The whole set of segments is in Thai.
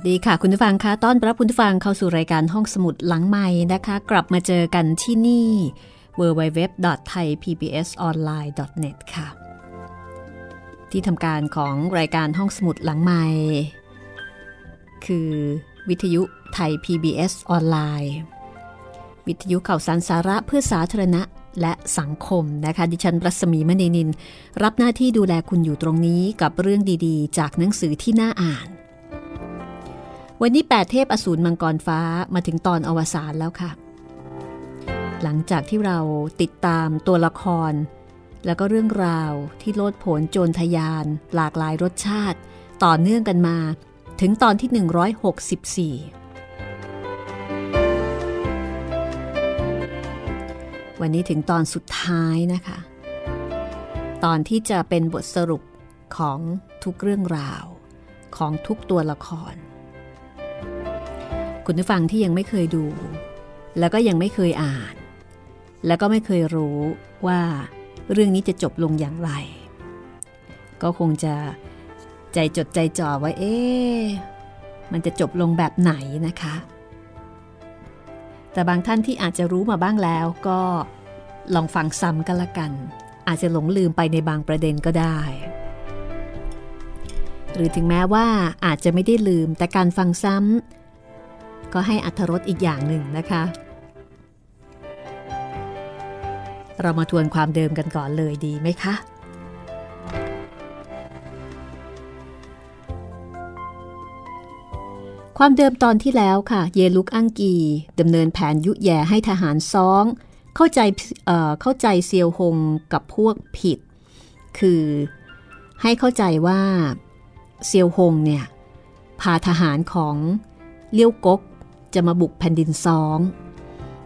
วัสดีค่ะ คุณผู้ฟังคะต้อนรับคุณผู้ฟังเข้าสู่รายการห้องสมุดหลังใหม่นะคะ กลับมาเจอกันที่นี่ www.thaipbsonline.net ค่ะ ที่ทำการของรายการห้องสมุดหลังใหม่ คือวิทยุไทย PBS ออนไลน์วิทยุข่าวสารสาระเพื่อสาธารณะและสังคมนะคะ ดิฉันรัศมีมณีนิน รับหน้าที่ดูแลคุณอยู่ตรงนี้กับเรื่องดีๆ จากหนังสือที่น่าอ่าน วันนี้แปดเทพอสูรมังกรฟ้ามาถึงตอนอวสานแล้วค่ะ หลังจากที่เราติดตามตัวละคร แล้วก็เรื่องราวที่โลดโผนโจรทยาน หลากหลายรสชาติ ต่อเนื่องกันมา ถึงตอนที่ 164 วันนี้ถึงตอนสุดท้ายนะคะ ตอนที่จะเป็นบทสรุปของทุกเรื่องราวของทุกตัวละคร คุณผู้ฟังที่ยังไม่เคยดู แล้วก็ยังไม่เคยอ่าน แล้วก็ไม่เคยรู้ว่าเรื่องนี้จะจบลงอย่างไร ก็คงจะใจจดใจจ่อไว้เอ๊มันจะจบลงแบบไหนนะคะ แต่บางท่านที่อาจจะรู้มาบ้างแล้วก็ลองฟังซ้ำกันละกัน อาจจะหลงลืมไปในบางประเด็นก็ได้ หรือถึงแม้ว่าอาจจะไม่ได้ลืมแต่การฟังซ้ำ ก็ให้อัธรสอีกอย่างหนึ่งนะคะ เรามาทวนความเดิมกันก่อนเลยดีไหมคะ ความเดิมตอนที่แล้วค่ะ เยลุกอังกีดำเนินแผนยุแย่ให้ทหารซ้อง เข้าใจเเข้าใจเซียวหงกับพวกผิด คือให้เข้าใจว่าเซียวหงเนี่ยพาทหารของเลี้ยวกก จะมาบุกแผ่นดินซอง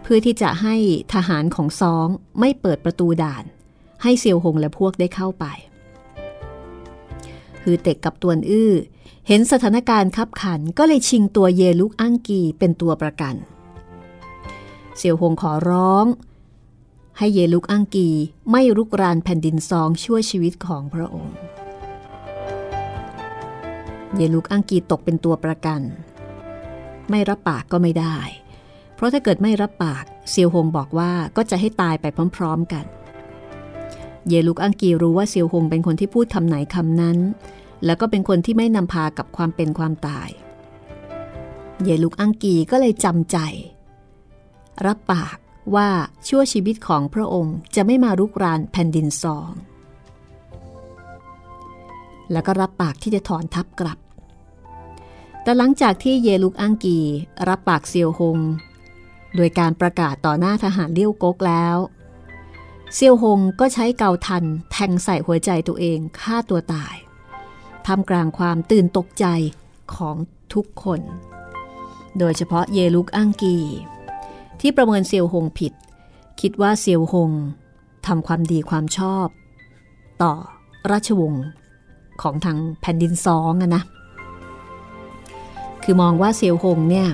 เพื่อที่จะให้ทหารของซองไม่เปิดประตูด่าน ให้เซียวหงและพวกได้เข้าไป คือเต็กกับตวนอื้อ เห็นสถานการณ์คับขันก็เลยชิงตัวเยลุกอังกีเป็นตัวประกันเสี่ยวหงขอร้อง ให้เยลุกอังกีไม่รุกรานแผ่นดินซองช่วยชีวิตของพระองค์ เยลุกอังกีตกเป็นตัวประกัน ไม่รับปากก็ไม่ได้ เพราะถ้าเกิดไม่รับปากเซียวหงบอกว่าก็จะให้ตายไปพร้อม ๆกัน เยลุกอังกีรู้ว่าเซียวหงเป็นคนที่พูดคำไหนคำนั้น แล้วก็เป็นคนที่ไม่นำพากับความเป็นความตาย เยลุกอังกีก็เลยจำใจ รับปากว่าชั่วชีวิตของพระองค์จะไม่มารุกรานแผ่นดินซอง แล้วก็รับปากที่จะถอนทัพกลับ แต่หลังจากที่เยลุกอังกีรับปากเซียวหง โดยการประกาศต่อหน้าทหารเลี้ยวกกแล้ว เซียวหงก็ใช้เกาทันแทงใส่หัวใจตัวเองฆ่าตัวตายทำกลางความตื่นตกใจของทุกคน โดยเฉพาะเยลุกอังกี ที่ประเมินเซียวหงผิด คิดว่าเซียวหงทำความดีความชอบ ต่อราชวงศ์ของทางแผ่นดินซองอะนะ คือมองว่าเซียวหงเนี่ย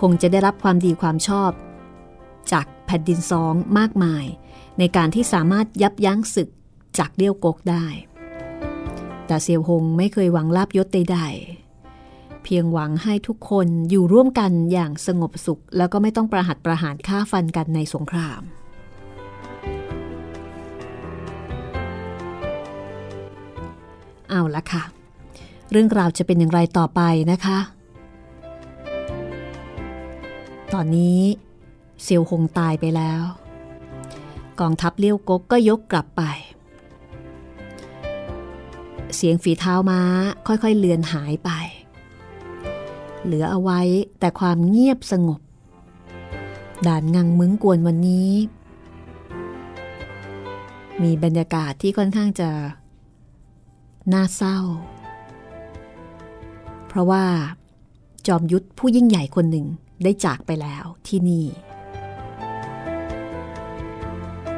คงจะได้รับความดีความชอบ จากแผ่นดินซองมากมาย ในการที่สามารถยับยั้งศึกจากเลี้ยวกกได้ แต่เซียวหงไม่เคยหวังลาบยศใดๆ เพียงหวังให้ทุกคนอยู่ร่วมกันอย่างสงบสุข แล้วก็ไม่ต้องประหัตประหารฆ่าฟันกันในสงคราม เอาละค่ะ เรื่องราวจะเป็นอย่างไรต่อไปนะคะ ตอนนี้เซียวหงตายไปแล้ว กองทัพเลี้ยวกกก็ยกกลับไป เสียงฝีเท้าม้าค่อยๆเลือนหายไป เหลือเอาไว้แต่ความเงียบสงบ ด่านงังมึงกวนวันนี้ มีบรรยากาศที่ค่อนข้างจะ น่าเศร้า เพราะว่าจอมยุทธผู้ยิ่งใหญ่คนหนึ่ง ได้จากไปแล้วที่นี่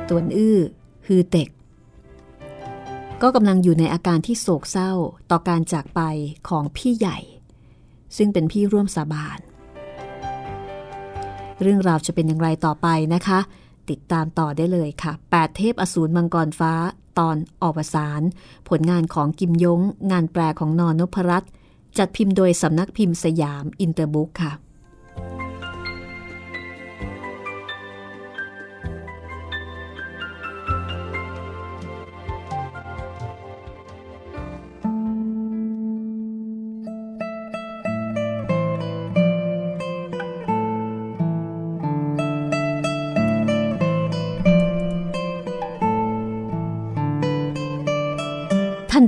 ตวนอื้อฮือเต็ก ก็กำลังอยู่ในอาการที่โศกเศร้าต่อการจากไปของพี่ใหญ่ ซึ่งเป็นพี่ร่วมสาบาน เรื่องราวจะเป็นอย่างไรต่อไปนะคะ ติดตามต่อได้เลยค่ะ 8 เทพอสูรมังกรฟ้าตอนออกสารผลงานของกิมยง งานแปลของนอนนพรัตน์จัดพิมพ์โดยสำนักพิมพ์สยามอินเตอร์บุ๊กค่ะ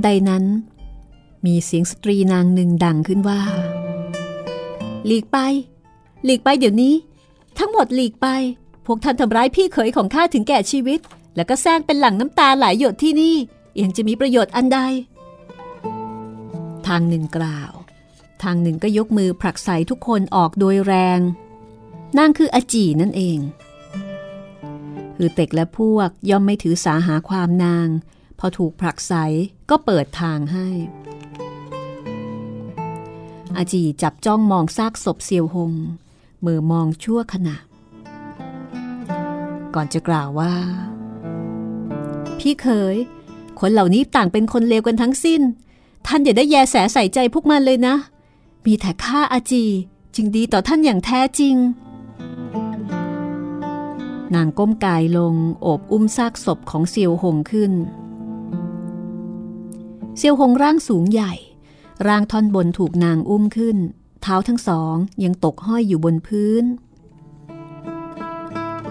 ใดนั้น มีเสียงสตรีนางหนึ่งดังขึ้นว่า หลีกไป หลีกไปเดี๋ยวนี้ ทั้งหมดหลีกไป พวกท่านทำร้ายพี่เขยของข้าถึงแก่ชีวิต แล้วก็แซงเป็นหลังน้ำตาหลายหยดที่นี่ยังจะมีประโยชน์อันใด ทางหนึ่งกล่าว ทางหนึ่งก็ยกมือผลักใส่ทุกคนออกโดยแรงนางคืออาจีนั่นเอง คือเต็กและพวกย่อมไม่ถือสาหาความนาง อถูกผลักไสก็เปิดทางให้ อาจีจับจ้องมองซากศพเซียวหงมือมองชั่วขณะ ก่อนจะกล่าวว่า พี่เคย คนเหล่านี้ต่างเป็นคนเลวกันทั้งสิ้น ท่านอย่าได้แยแสใส่ใจพวกมันเลยนะ มีแต่ข้าอาจีจึงดีต่อท่านอย่างแท้จริง นางก้มกายลงโอบอุ้มซากศพของเซียวหงขึ้น เซียวหงร่างสูงใหญ่ ร่างท่อนบนถูกนางอุ้มขึ้น เท้าทั้งสองยังตกห้อยอยู่บนพื้น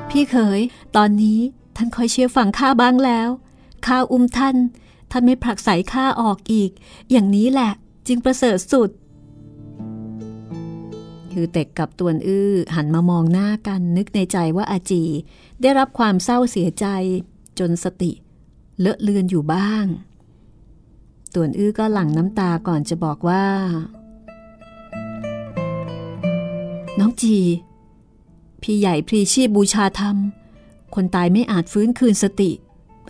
พี่เขย ตอนนี้ท่านคอยเชื่อฟังข้าบ้างแล้วข้าอุ้มท่าน ท่านไม่ผลักใสข้าออกอีก อย่างนี้แหละจึงประเสริฐสุดฮือเต็กกับตวนอื้อหันมามองหน้ากันนึกในใจว่าอาจี ได้รับความเศร้าเสียใจจนสติ เลอะเลือนอยู่บ้าง ต่วนอื้อก็หลั่งน้ำตาก่อนจะบอกว่า น้องจี พี่ใหญ่พรีชีพบูชาธรรม คนตายไม่อาจฟื้นคืนสติ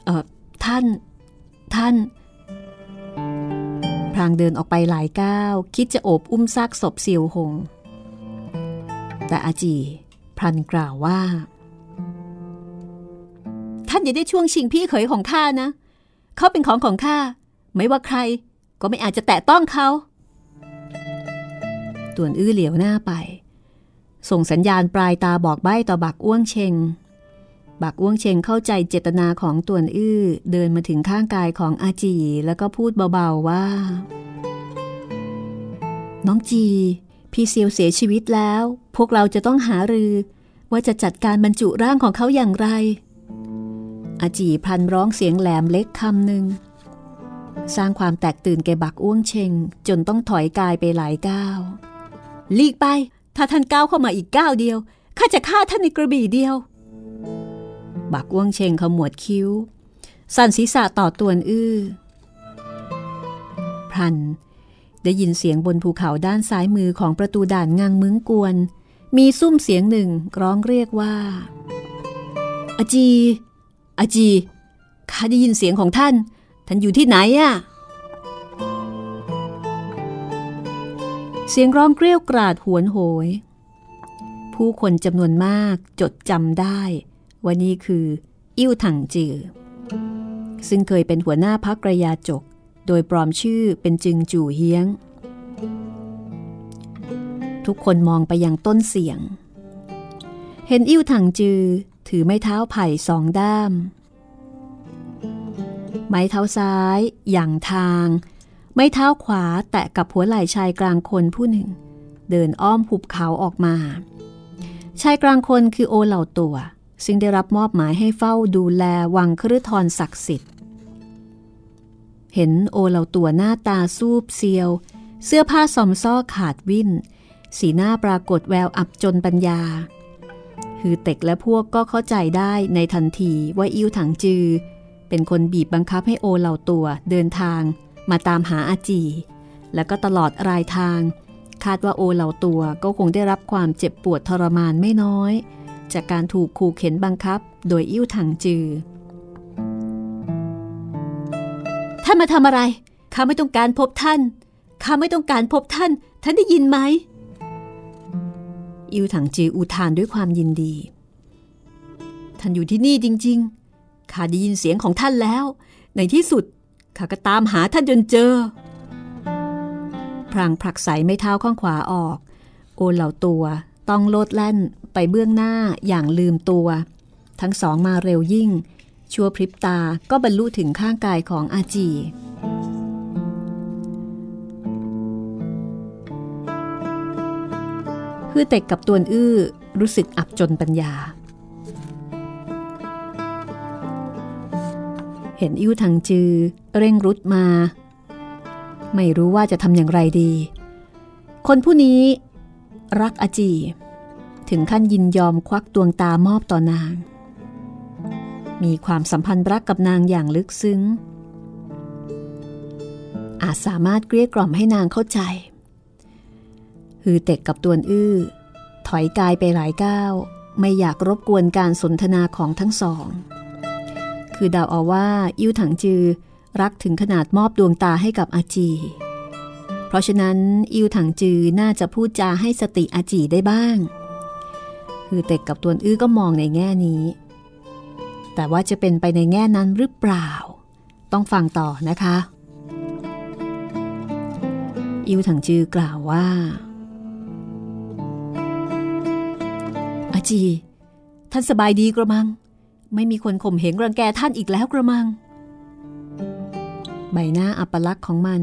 เอ่อท่าน ท่านพรางเดินออกไปหลายก้าว คิดจะโอบอุ้มซากศพเสียวหง แต่อาจีพลันกล่าวว่า ท่านอย่าได้ช่วงชิงพี่เขยของข้านะ เขาเป็นของของข้า ไม่ว่าใครก็ไม่อาจจะแตะต้องเขาต่วนอื้อเหลียวหน้าไป ส่งสัญญาณปลายตาบอกใบ้ต่อบักอ้วงเชง บักอ้วงเชงเข้าใจเจตนาของต่วนอื้อเดินมาถึงข้างกายของอาจี แล้วก็พูดเบาๆว่า น้องจี พี่เซียวเสียชีวิตแล้ว พวกเราจะต้องหารือ ว่าจะจัดการบรรจุร่างของเขาอย่างไร อาจีพันร้องเสียงแหลมเล็กคำหนึ่ง สร้างความแตกตื่นแก่บักอ้วงเชง จนต้องถอยกายไปหลายก้าวลีกไป ถ้าท่านก้าวเข้ามาอีกก้าวเดียวข้าจะฆ่าท่านในกระบี่เดียว บักอ้วงเชงขมวดคิ้ว สั่นศีรษะต่อตวนอื้อพรันได้ยินเสียงบนภูเขาด้านซ้ายมือของประตูด่านงังมึงกวน มีซุ้มเสียงหนึ่งร้องเรียกว่าอาจีอาจีข้าได้ยินเสียงของท่าน ท่านอยู่ที่ไหนอะเสียงร้องเกรี้ยวกราดหวนโหย ผู้คนจำนวนมากจดจำได้ว่านี่คืออิ่วถังจือ ซึ่งเคยเป็นหัวหน้าพักกระยาจก โดยปลอมชื่อเป็นจึงจู่เฮียง ทุกคนมองไปยังต้นเสียง เห็นอิ่วถังจือถือไม้เท้าไผ่สองด้าม ไม้เท้าซ้ายอย่างทาง ไม้เท้าขวาแตะกับหัวไหล่ชายกลางคนผู้หนึ่ง เดินอ้อมหุบเขาออกมา ชายกลางคนคือโอเหล่าตัว ซึ่งได้รับมอบหมายให้เฝ้าดูแลวังคฤทรศักดิ์สิทธิ์ เห็นโอเหล่าตัวหน้าตาซูบเซียว เสื้อผ้าสอมซ้อขาดวิ่น สีหน้าปรากฏแววอับจนปัญญาฮือเต็กและพวกก็เข้าใจได้ในทันทีว่าอิ้วถังจือ เป็นคนบีบบังคับให้โอเหล่าตัวเดินทาง มาตามหาอาจี แล้วก็ตลอดรายทาง คาดว่าโอเหล่าตัวก็คงได้รับความเจ็บปวดทรมานไม่น้อย จากการถูกขู่เข็นบังคับ โดยอิ่วถังจือท่านมาทำอะไรข้าไม่ต้องการพบท่านข้าไม่ต้องการพบท่าน ท่านได้ยินไหมอิวถังจืออุทานด้วยความยินดี ท่านอยู่ที่นี่จริง ๆ ข้าได้ยินเสียงของท่านแล้ว ในที่สุดข้าก็ตามหาท่านจนเจอ พรางผลักใสไม่เท้าข้างขวาออก โอเหล่าตัวต้องโลดแล่นไปเบื้องหน้าอย่างลืมตัว ทั้งสองมาเร็วยิ่ง ชั่วพริบตาก็บรรลุถึงข้างกายของอาจี ฮือเต็กกับตวนอื้อรู้สึกอับจนปัญญา เห็นอิ่วทางจือ เร่งรุดมา ไม่รู้ว่าจะทำอย่างไรดี คนผู้นี้ รักอาจี ถึงขั้นยินยอมควักดวงตามอบต่อนาง มีความสัมพันธ์รักกับนางอย่างลึกซึ้ง อาจสามารถเกลี้ยกล่อมให้นางเข้าใจ ฮือเต็กกับตวนอื้อ ถอยกายไปหลายก้าว ไม่อยากรบกวนการสนทนาของทั้งสอง คือเดาเอาว่าอิ่วถังจือรักถึงขนาดมอบดวงตาให้กับอาจี เพราะฉะนั้นอิวถังจือน่าจะพูดจาให้สติอาจีได้บ้าง คือเต็กกับตวนอื้อก็มองในแง่นี้ แต่ว่าจะเป็นไปในแง่นั้นหรือเปล่า ต้องฟังต่อนะคะ อิวถังจือกล่าวว่า อาจี ท่านสบายดีกระมัง ไม่มีคนข่มเหงรังแกท่านอีกแล้วกระมัง ใบหน้าอัปลักษณ์ของมัน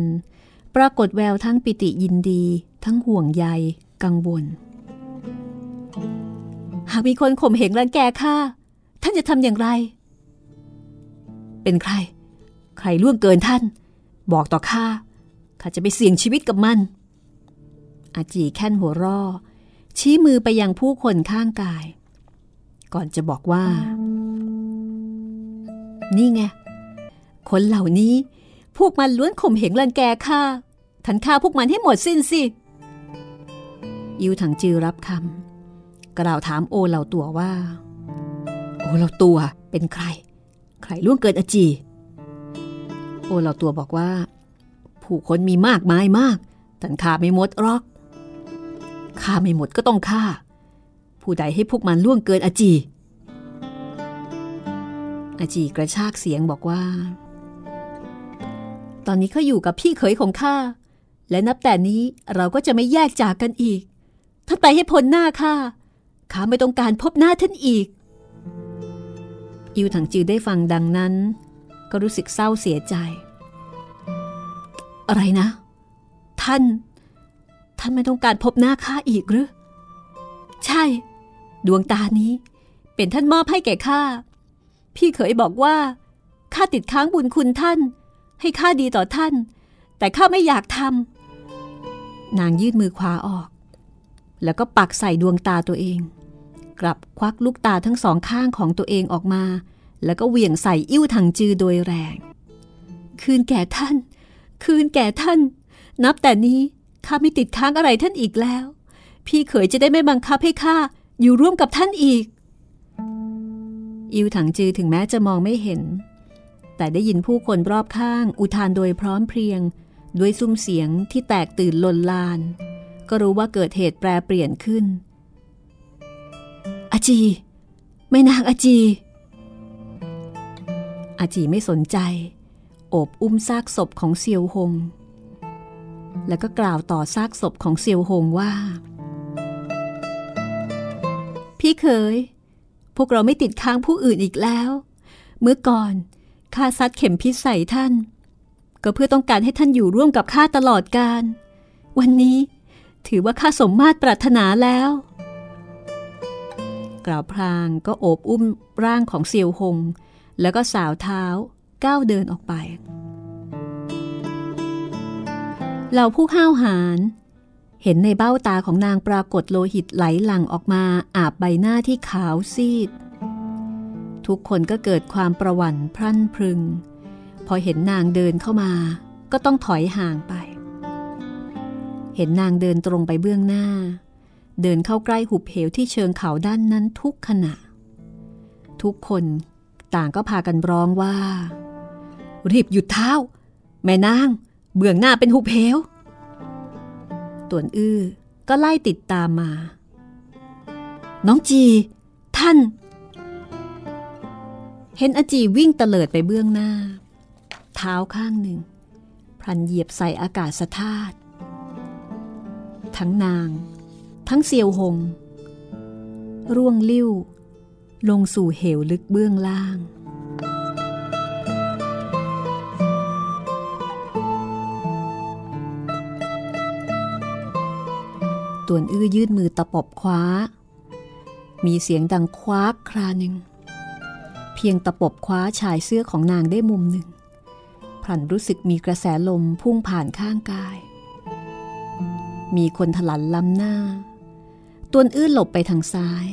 ปรากฏแววทั้งปิติยินดี ทั้งห่วงใย กังวล หากมีคนข่มเหงรังแกข้าท่านจะทำอย่างไร เป็นใคร ใครล่วงเกินท่าน บอกต่อข้าข้าจะไปเสี่ยงชีวิตกับมัน อาจีแค่นหัวร่อชี้มือไปยังผู้คนข้างกาย ก่อนจะบอกว่า นี่ไง คนเหล่านี้ พวกมันล้วนข่มเหงรังแกข้าทันฆ่าพวกมันให้หมดสิ้นสิยิวถังจือรับคำกล่าวถามโอเหล่าตัวว่า โอเหล่าตัวเป็นใคร ใครล่วงเกินอจี โอเหล่าตัวบอกว่า ผู้คนมีมากมายมากทันฆ่าไม่หมดหรอกฆ่าไม่หมดก็ต้องฆ่า ผู้ใดให้พวกมันล่วงเกินอจี อาจีกระชากเสียงบอกว่า ตอนนี้เขาอยู่กับพี่เขยของข้า และนับแต่นี้เราก็จะไม่แยกจากกันอีกถ้านไปให้พ้นหน้าข้า ข้าไม่ต้องการพบหน้าท่านอีก อิวถังจือได้ฟังดังนั้น ก็รู้สึกเศร้าเสียใจ อะไรนะ ท่าน ท่านไม่ต้องการพบหน้าข้าอีกหรือ ใช่ ดวงตานี้เป็นท่านมอบให้แก่ข้า พี่เขยบอกว่าข้าติดค้างบุญคุณท่าน ให้ข้าดีต่อท่าน แต่ข้าไม่อยากทำนางยื่นมือขวาออก แล้วก็ปักใส่ดวงตาตัวเอง กลับควักลูกตาทั้งสองข้างของตัวเองออกมา แล้วก็เหวี่ยงใส่อิ่วถังจือโดยแรง คืนแก่ท่าน คืนแก่ท่าน นับแต่นี้ข้าไม่ติดค้างอะไรท่านอีกแล้ว พี่เขยจะได้ไม่บังคับให้ข้าอยู่ร่วมกับท่านอีก อิวถังจือถึงแม้จะมองไม่เห็น แต่ได้ยินผู้คนรอบข้างอุทานโดยพร้อมเพรียง ด้วยซุ้มเสียงที่แตกตื่นลนลาน ก็รู้ว่าเกิดเหตุแปรเปลี่ยนขึ้น อาจี ไม่นางอาจี อาจีไม่สนใจ โอบอุ้มซากศพของเซียวหง แล้วก็กล่าวต่อซากศพของเซียวหงว่า พี่เคย พวกเราไม่ติดค้างผู้อื่นอีกแล้ว เมื่อก่อนข้าซัดเข็มพิษใส่ท่าน ก็เพื่อต้องการให้ท่านอยู่ร่วมกับข้าตลอดการ วันนี้ถือว่าข้าสมมาตรปรารถนาแล้ว กล่าวพลางก็โอบอุ้มร่างของเซียวหง แล้วก็สาวเท้าก้าวเดินออกไป เหล่าผู้ห้าวหาญ เห็นในเบ้าตาของนางปรากฏโลหิตไหลหลั่งออกมาอาบใบหน้าที่ขาวซีด ทุกคนก็เกิดความประหวั่นพรั่นพรึง พอเห็นนางเดินเข้ามา ก็ต้องถอยห่างไป เห็นนางเดินตรงไปเบื้องหน้า เดินเข้าใกล้หุบเหวที่เชิงเขาด้านนั้นทุกขณะ ทุกคนต่างก็พากันร้องว่า รีบหยุดเท้า แม่นาง เบื้องหน้าเป็นหุบเหว ต่วนอื้อก็ไล่ติดตามมา น้องจี ท่าน เห็นอาจีวิ่งเตลิดไปเบื้องหน้า เท้าข้างหนึ่ง พลันเหยียบใส่อากาศธาตุทั้งนาง ทั้งเซียวหง ร่วงลิ้ว ลงสู่เหวลึกเบื้องล่าง ตวนอื้อยื่นมือตะปบคว้า มีเสียงดังคว้าคราหนึ่ง เพียงตะปบคว้าชายเสื้อของนางได้มุมหนึ่งพลันรู้สึกมีกระแสลมพุ่งผ่านข้างกาย มีคนถลันล้ำหน้า ตวนอื้อหลบไปทางซ้าย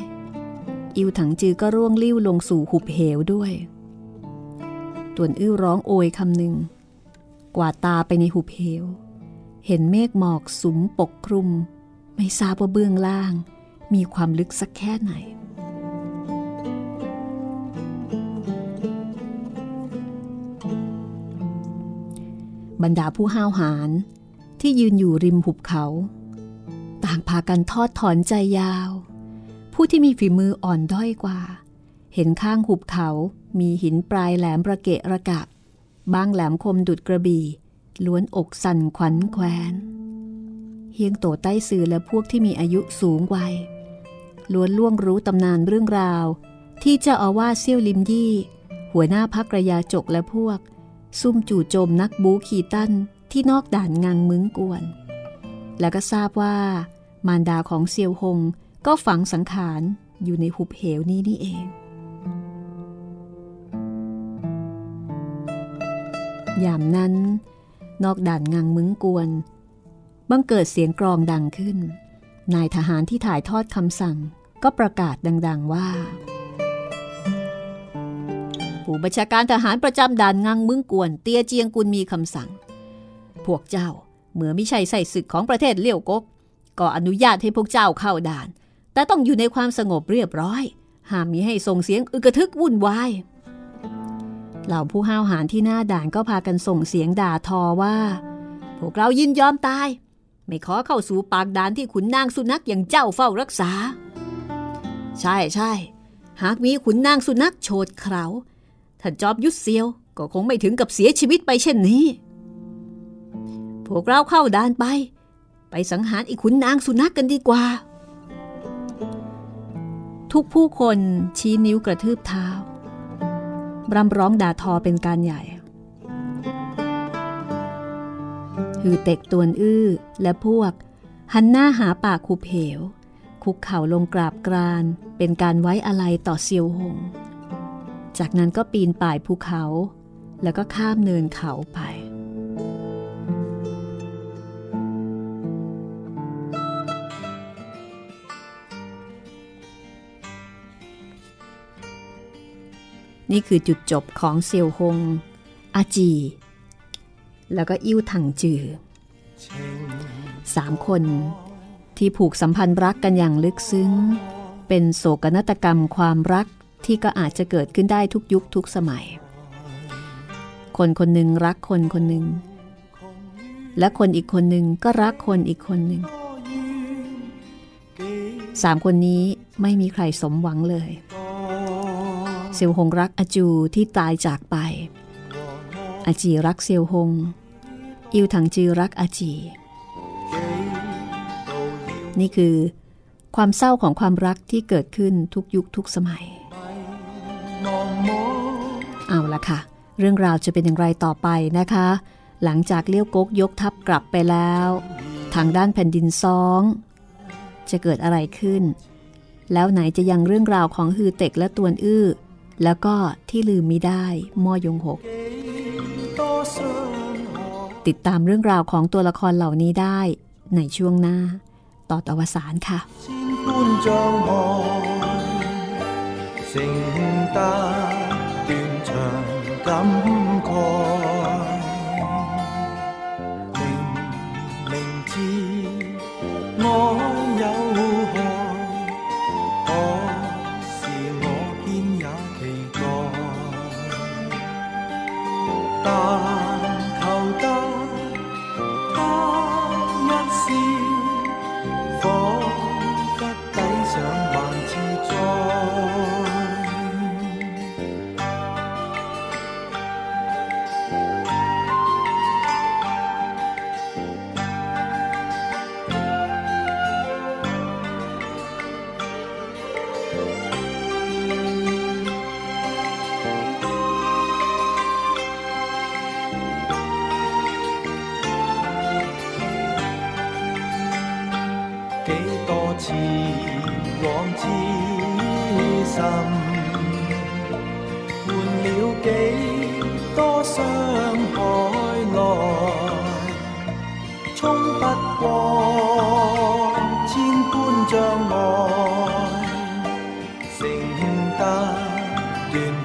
อิวถังจือก็ร่วงลิ้วลงสู่หุบเหวด้วย ตวนอื้อร้องโอยคำหนึ่ง กว่าตาไปในหุบเหว เห็นเมฆหมอกสุมปกคลุม ไม่ทราบว่าเบื้องล่างมีความลึกสักแค่ไหน บรรดาผู้ห้าวหาญที่ยืนอยู่ริมหุบเขา ต่างพากันทอดถอนใจยาว ผู้ที่มีฝีมืออ่อนด้อยกว่า เห็นข้างหุบเขามีหินปลายแหลมระเกะระกะบางแหลมคมดุดกระบี่ล้วนอกสั่นขวัญแคว้น เฮียงโตใต้สื่อและพวกที่มีอายุสูงวัยล้วนล่วงรู้ตำนานเรื่องราว ที่เจ้าอาวาสเซี่ยวลิมยี่ หัวหน้าพักระยาจกและพวก ซุ่มจู่โจมนักบูขีตั้นที่นอกด่านงังมึงกวน แล้วก็ทราบว่า มารดาของเซียวหงก็ฝังสังขารอยู่ในหุบเหวนี้นี่เอง ยามนั้น นอกด่านงังมึงกวน บังเกิดเสียงกรองดังขึ้น นายทหารที่ถ่ายทอดคำสั่ง ก็ประกาศดัง ๆว่า ผู้บัญชาการทหารประจำด่านงังมึงกวน เตียเจียงกุลมีคำสั่ง พวกเจ้าเมื่อไม่ใช่ใส่ศึกของประเทศเลี้ยวกก ก็อนุญาตให้พวกเจ้าเข้าด่าน แต่ต้องอยู่ในความสงบเรียบร้อยห้ามมีให้ส่งเสียงอึกระทึกวุ่นวายเหล่าผู้ห้าวหาญที่หน้าด่านก็พากันส่งเสียงด่าทอว่า พวกเรายินยอมตาย ไม่ขอเข้าสู่ปากด่านที่ขุนนางสุนัขอย่างเจ้าเฝ้ารักษา ใช่ใช่หากมีขุนนางสุนัขโฉดเขาท่านจอบยุทธเซียวก็คงไม่ถึงกับเสียชีวิตไปเช่นนี้ พวกเราเข้าด่านไป ไปสังหารอีขุนนางสุนัขกกันดีกว่า ทุกผู้คนชี้นิ้วกระทืบเท้า รำร้องด่าทอเป็นการใหญ่ ฮือเต็กตวนอื้อและพวก หันหน้าหาปากคูเพวคุกเข่าลงกราบกรานเป็นการไว้อะไรต่อเซียวหง จากนั้นก็ปีนป่ายภูเขา แล้วก็ข้ามเนินเขาไป นี่คือจุดจบของเซียวหง อาจี แล้วก็อิ่วถังจือสามคนที่ผูกสัมพันธ์รักกันอย่างลึกซึ้ง เป็นโศกนาฏกรรมความรักที่ก็อาจจะเกิดขึ้นได้ทุกยุคทุกสมัย คนคนหนึ่งรักคนคนหนึ่ง และคนอีกคนหนึ่งก็รักคนอีกคนหนึ่งสามคนนี้ไม่มีใครสมหวังเลยเซียวหงรักอาจูที่ตายจากไป อาจีรักเซียวหง อิวถังจือรักอาจี นี่คือ ความเศร้าของความรักที่เกิดขึ้นทุกยุคทุกสมัย เอาละค่ะ เรื่องราวจะเป็นอย่างไรต่อไปนะคะ หลังจากเลี้ยวกกยกทัพกลับไปแล้ว ทางด้านแผ่นดินซองจะเกิดอะไรขึ้น แล้วไหนจะยังเรื่องราวของฮือเต็กและตวนอื้อ แล้วก็ที่ลืมมิได้ม่อยงหก ติดตามเรื่องราวของตัวละครเหล่านี้ได้ในช่วงหน้า ต่อตอวสารค่ะ 千般障碍，成得断肠感慨。明明知爱有害，可是我偏也期待。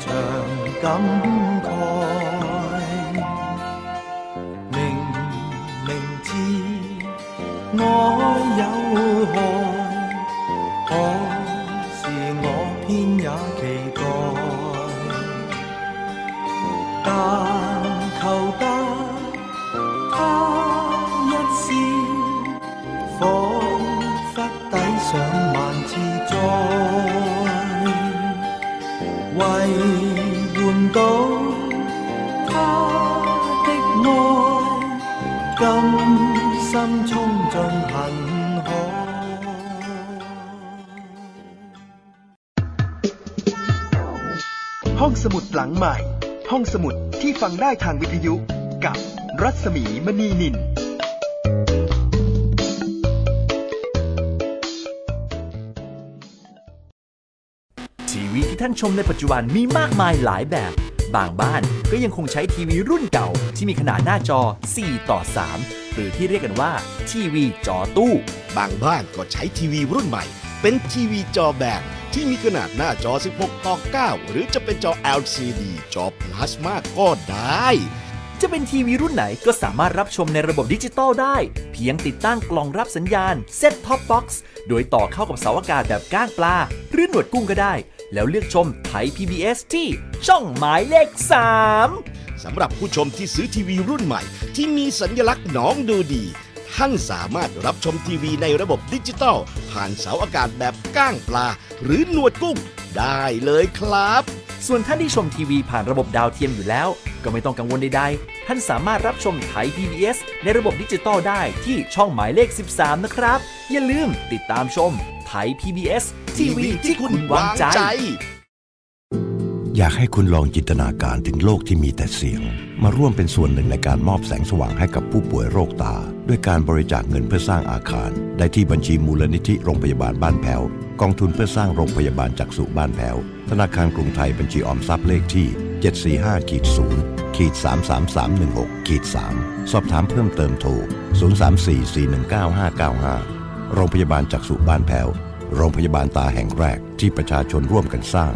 长感慨。明明知爱有害，可 ดหลังใหม่ ห้องสมุดที่ฟังได้ทางวิทยุกับรัศมีมณีนิน ทีวีที่ท่านชมในปัจจุบันมีมากมายหลายแบบ บางบ้านก็ยังคงใช้ทีวีรุ่นเก่า ที่มีขนาดหน้าจอ 4 ต่อ 3 หรือที่เรียกกันว่า ทีวีจอตู้ บางบ้านก็ใช้ทีวีรุ่นใหม่ เป็นทีวีจอแบนที่มีขนาดหน้าจอ 16 ต่อ 9 หรือจะเป็นจอ LCD จอพลาสมาก็ได้ จะเป็นทีวีรุ่นไหนก็สามารถรับชมในระบบดิจิตอลได้ เพียงติดตั้งกล่องรับสัญญาณ Set Top Box โดยต่อเข้ากับเสาอากาศแบบก้างปลา หรือหนวดกุ้งก็ได้ แล้วเลือกชมไทย PBS ที่ช่องหมายเลข 3สำหรับผู้ชมที่ซื้อทีวีรุ่นใหม่ ที่มีสัญลักษณ์น้องดูดี ท่านสามารถรับชมทีวีในระบบดิจิตอลผ่านเสาอากาศแบบก้างปลา หรือหนวดกุ้งได้เลยครับ ส่วนท่านที่ชมทีวีผ่านระบบดาวเทียมอยู่แล้ว ก็ไม่ต้องกังวลใดๆ ท่านสามารถรับชมไทย PBS ในระบบดิจิตอลได้ที่ช่องหมายเลข 13 นะครับ อย่าลืมติดตามชมไทย PBS ทีวีที่คุณวางใจ อยากให้คุณลองจินตนาการถึงโลกที่มีแต่เสียง มาร่วมเป็นส่วนหนึ่งในการมอบแสงสว่างให้กับผู้ป่วยโรคตา ด้วยการบริจาคเงินเพื่อสร้างอาคาร ได้ที่บัญชีมูลนิธิโรงพยาบาลบ้านแพ้ว กองทุนเพื่อสร้างโรงพยาบาลจักษุบ้านแพ้ว ธนาคารกรุงไทยบัญชีออมทรัพย์เลขที่ 745ขีด0ขีด33316ขีด3สอบถามเพิ่มเติมโทร 0344195595 โรงพยาบาลจักษุบ้านแพ้ว โรงพยาบาลตาแห่งแรกที่ประชาชนร่วมกันสร้าง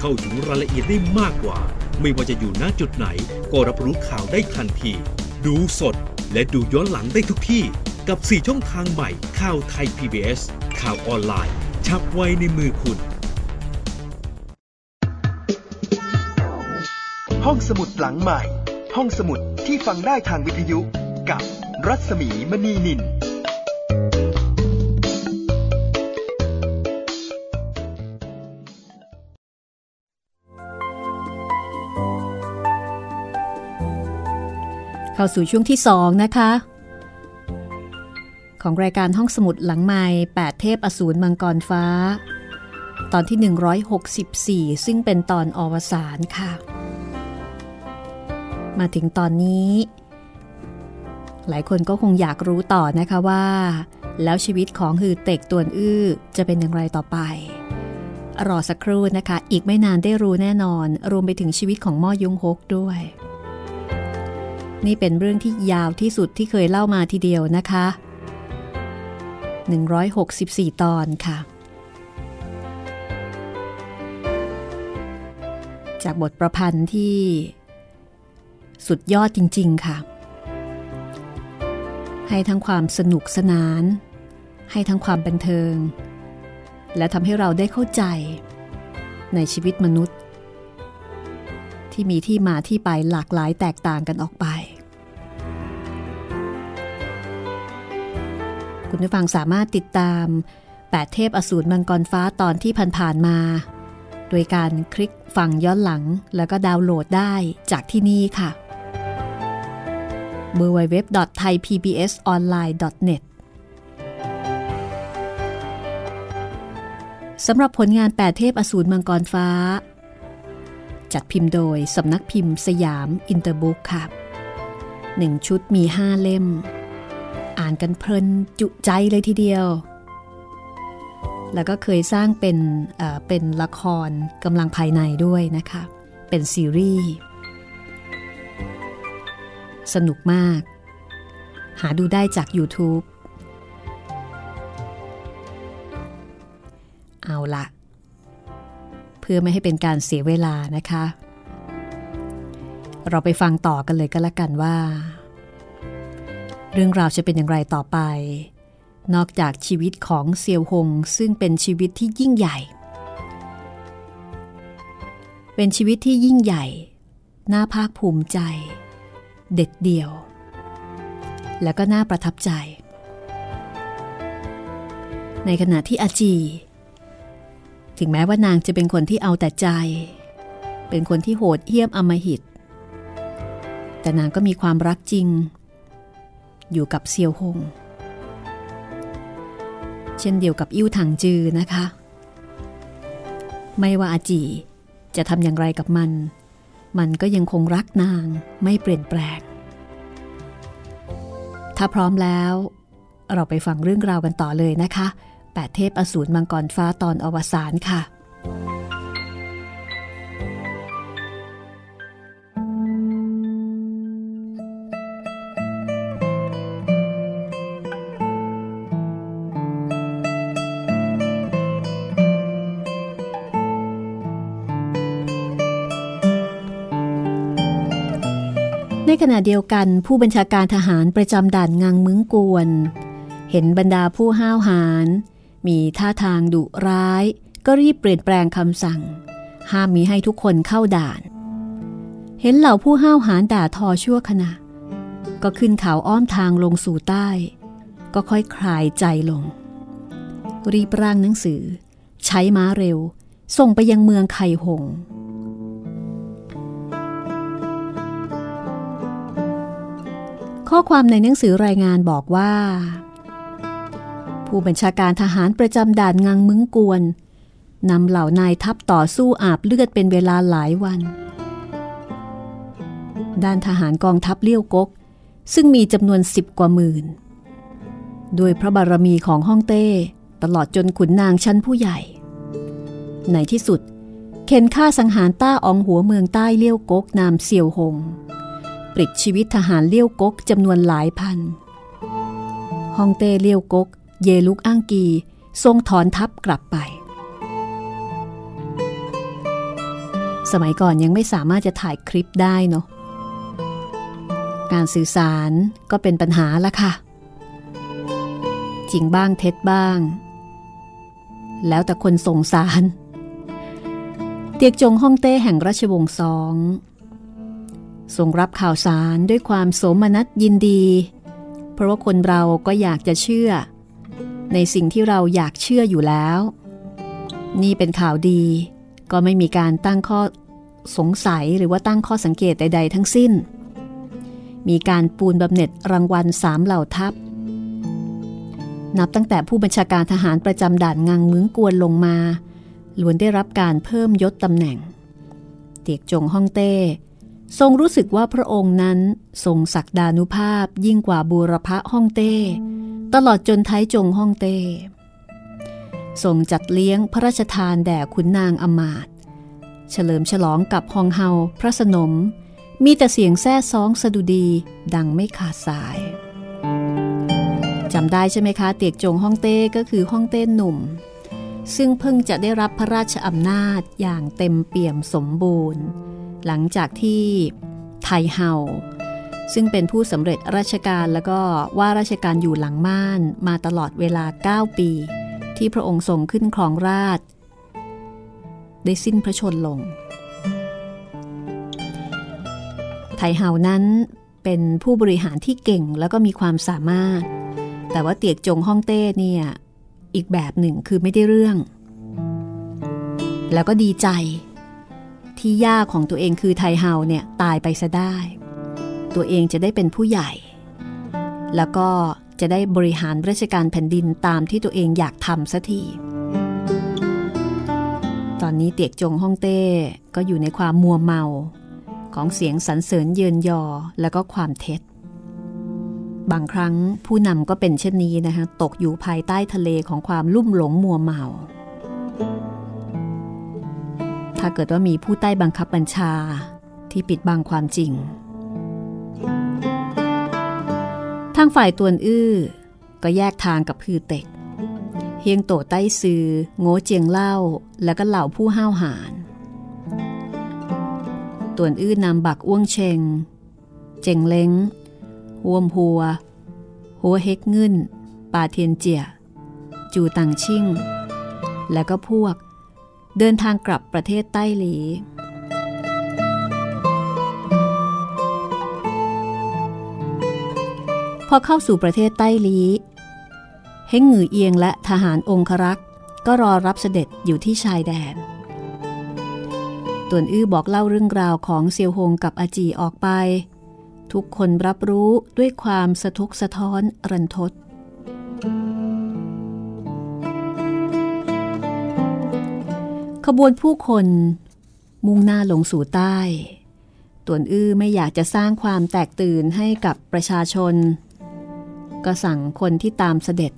เข้าถึงรายละเอียดได้มากกว่า ไม่ว่าจะอยู่ณจุดไหน ก็รับรู้ข่าวได้ทันที ดูสดและดูย้อนหลังได้ทุกที่ กับ 4 ช่องทางใหม่ข่าวไทย PBS ข่าวออนไลน์ ชับไว้ในมือคุณ ห้องสมุดหลังใหม่ ห้องสมุดที่ฟังได้ทางวิทยุกับรัศมีมณีนิน เข้าสู่ช่วงที่ 2 นะคะ ของรายการห้องสมุดหลังไม้8เทพอสูรมังกรฟ้า ตอนที่ 164 ซึ่งเป็นตอนอวสานค่ะ มาถึงตอนนี้ หลายคนก็คงอยากรู้ต่อนะคะว่า แล้วชีวิตของฮือเต็กตวนอื้อจะเป็นอย่างไรต่อไปรอสักครู่นะคะ อีกไม่นานได้รู้แน่นอน รวมไปถึงชีวิตของม่อยงฮกด้วย นี่เป็นเรื่องที่ยาวที่สุดที่เคยเล่ามาทีเดียวนะคะ 164 ตอนค่ะ จากบทประพันธ์ที่สุดยอดจริง ๆ ค่ะ ให้ทั้งความสนุกสนาน ให้ทั้งความบันเทิง และทำให้เราได้เข้าใจในชีวิตมนุษย์ ที่มีที่มาที่ไปหลากหลายแตกต่างกันออกไป คุณผู้ฟังสามารถติดตาม 8 เทพอสูรมังกรฟ้าตอนที่ผ่านๆมา โดยการคลิกฟังย้อนหลังแล้วก็ดาวน์โหลดได้จากที่นี่ค่ะ www.thaipbsonline.net สำหรับผลงาน 8 เทพอสูรมังกรฟ้า จัดพิมพ์โดยสำนักพิมพ์สยามอินเตอร์บุ๊กค่ะหนึ่งชุดมี5เล่ม อ่านกันเพลินจุใจเลยทีเดียว แล้วก็เคยสร้างเป็นเอ่อเป็นละครกำลังภายในด้วยนะคะ เป็นซีรีส์สนุกมาก หาดูได้จาก YouTube พื่อไม่ให้เป็นการเสียเวลานะคะ เราไปฟังต่อกันเลยก็แล้วกันว่า เรื่องราวจะเป็นอย่างไรต่อไป นอกจากชีวิตของเซียวหงซึ่งเป็นชีวิตที่ยิ่งใหญ่ เป็นชีวิตที่ยิ่งใหญ่ น่าภาคภูมิใจ เด็ดเดี่ยว แล้วก็น่าประทับใจ ในขณะที่อาจี ถึงแม้ว่านางจะเป็นคนที่เอาแต่ใจ เป็นคนที่โหดเหี้ยมอำมหิต แต่นางก็มีความรักจริง อยู่กับเซียวหง เช่นเดียวกับอิ่วถังจือนะคะ ไม่ว่าอาจีจะทำอย่างไรกับมัน มันก็ยังคงรักนางไม่เปลี่ยนแปลง ถ้าพร้อมแล้ว เราไปฟังเรื่องราวกันต่อเลยนะคะ แปดเทพอสูรมังกรฟ้าตอนอวสานค่ะ ในขณะเดียวกันผู้บัญชาการทหารประจำด่านงังมึงกวน เห็นบรรดาผู้ห้าวหาญ มีท่าทางดุร้าย ก็รีบเปลี่ยนแปลงคำสั่ง ห้ามมีให้ทุกคนเข้าด่าน เห็นเหล่าผู้ห้าวหาญด่าทอชั่วขณะ ก็ขึ้นเขาอ้อมทางลงสู่ใต้ ก็ค่อยคลายใจลง รีบร่างหนังสือ ใช้ม้าเร็ว ส่งไปยังเมืองไข่หงข้อความในหนังสือรายงานบอกว่า ผู้บัญชาการทหารประจำด่านงังมึงกวนนำเหล่านายทัพต่อสู้อาบเลือดเป็นเวลาหลายวัน ด้านทหารกองทัพเลี้ยวกก ซึ่งมีจำนวนสิบกว่าหมื่น ด้วยพระบารมีของฮ่องเต้ ตลอดจนขุนนางชั้นผู้ใหญ่ ในที่สุด เข็นฆ่าสังหารต้าอองหัวเมืองใต้เลี้ยวกกนามเสี่ยวหง ปลิดชีวิตทหารเลี้ยวกกจำนวนหลายพันฮ่องเต้เลี้ยวกก เยลุกอ้างกีทรงถอนทัพกลับไป สมัยก่อนยังไม่สามารถจะถ่ายคลิปได้เนาะ การสื่อสารก็เป็นปัญหาละค่ะ จริงบ้างเท็จบ้าง แล้วแต่คนส่งสาร เตียกจงฮ่องเต้แห่งราชวงศ์สองทรงรับข่าวสารด้วยความโสมนัสยินดี เพราะว่าคนเราก็อยากจะเชื่อ ในสิ่งที่เราอยากเชื่ออยู่แล้ว นี่เป็นข่าวดี ก็ไม่มีการตั้งข้อสงสัยหรือว่าตั้งข้อสังเกตใด ๆ ทั้งสิ้น มีการปูนบำเหน็จรางวัลสามเหล่าทัพ นับตั้งแต่ผู้บัญชาการทหารประจำด่านงังมึงกวนลงมาล้วนได้รับการเพิ่มยศตำแหน่ง เตียกจงฮ่องเต้ ทรงรู้สึกว่าพระองค์นั้นทรงศักดานุภาพยิ่งกว่าบูรพะฮ่องเต้ ตลอดจนไทจงฮ่องเต้ทรงจัดเลี้ยงพระราชทานแด่ขุนนางอมาตเฉลิมฉลองกับฮองเฮาพระสนม มีแต่เสียงแซ่ซ้องสะดุดีดังไม่ขาดสายจำได้ใช่ไหมคะ เตียกจงฮ่องเต้ก็คือฮ่องเต้หนุ่ม ซึ่งเพิ่งจะได้รับพระราชอำนาจอย่างเต็มเปี่ยมสมบูรณ์ หลังจากที่ไทเฮา ซึ่งเป็นผู้สำเร็จราชการแล้วก็ว่าราชการอยู่หลังม่านมาตลอดเวลา 9 ปี ที่พระองค์ทรงขึ้นครองราช ได้สิ้นพระชนลง ไทเฮานั้นเป็นผู้บริหารที่เก่งแล้วก็มีความสามารถ แต่ว่าเตียกจงฮ่องเต้เนี่ย อีกแบบหนึ่งคือไม่ได้เรื่อง แล้วก็ดีใจที่ย่าของตัวเองคือไทเฮาเนี่ยตายไปซะได้ ตัวเองจะได้เป็นผู้ใหญ่ แล้วก็จะได้บริหารราชการแผ่นดินตามที่ตัวเองอยากทำสัทีตอนนี้เตียกจงฮ่องเต้ก็อยู่ในความมัวเมาของเสียงสรรเสริญเยินยอแล้วก็ความเท็จ บางครั้งผู้นำก็เป็นเช่นนี้นะคะตกอยู่ภายใต้ทะเลของความลุ่มหลงมัวเมา ถ้าเกิดว่ามีผู้ใต้บังคับบัญชาที่ปิดบังความจริง ทางฝ่ายตวนอื้อ ก็แยกทางกับพือเต็ก เฮียงโตใต้ซือ โง่เจียงเล่า แล้วก็เหล่าผู้ห้าวหาญตวนอื้อนำบักอ้วงเชง เจงเล้งหวมหัว หัวเฮกเงินปาเทียนเจีย จูตังชิ่ง แล้วก็พวก เดินทางกลับประเทศใต้หลี พอเข้าสู่ประเทศใต้ลีเฮงหงือเอียงและทหารองครักษ์ก็รอรับเสด็จอยู่ที่ชายแดนตวนอื้อบอกเล่าเรื่องราวของเซียวหงกับอาจีออกไป ทุกคนรับรู้ด้วยความสะทกสะท้อนรันทด ขบวนผู้คนมุ่งหน้าลงสู่ใต้ ตวนอื้อไม่อยากจะสร้างความแตกตื่นให้กับประชาชน ก็สั่งคนที่ตามเสด็จ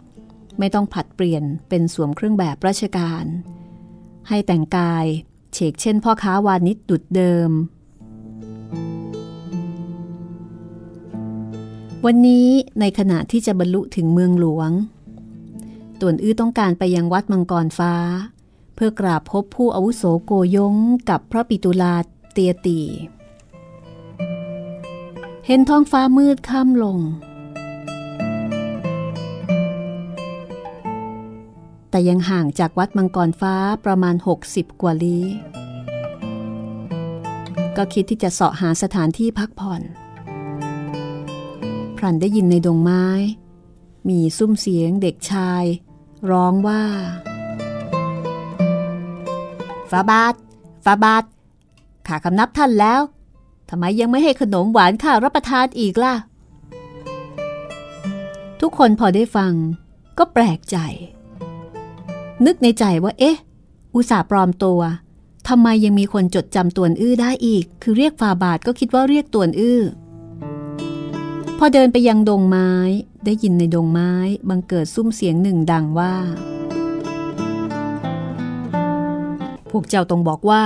ไม่ต้องผัดเปลี่ยนเป็นสวมเครื่องแบบราชการ ให้แต่งกายเฉกเช่นพ่อค้าวานิชดุดเดิม วันนี้ในขณะที่จะบรรลุถึงเมืองหลวงต่วนอื้อต้องการไปยังวัดมังกรฟ้า เพื่อกราบพบผู้อาวุโสโกยงกับพระปิตุลาเตียตี เห็นท้องฟ้ามืดค่ำลง แต่ยังห่างจากวัดมังกรฟ้าประมาณ 60 กว่าลี้ ก็คิดที่จะเสาะหาสถานที่พักผ่อน พรันได้ยินในดงไม้ มีซุ้มเสียงเด็กชาย ร้องว่าฟาบาทฟาบาทข้าคำนับท่านแล้วทำไมยังไม่ให้ขนมหวานข้ารับประทานอีกล่ะ ทุกคนพอได้ฟังก็แปลกใจ นึกในใจว่า เอ๊ะ อุตส่าห์ปลอมตัวทำไมยังมีคนจดจำตวนอื้อได้อีก คือเรียกฟาบาทก็คิดว่าเรียกตวนอื้อ พอเดินไปยังดงไม้ ได้ยินในดงไม้บังเกิดซุ้มเสียงหนึ่งดังว่า พวกเจ้าต้องบอกว่า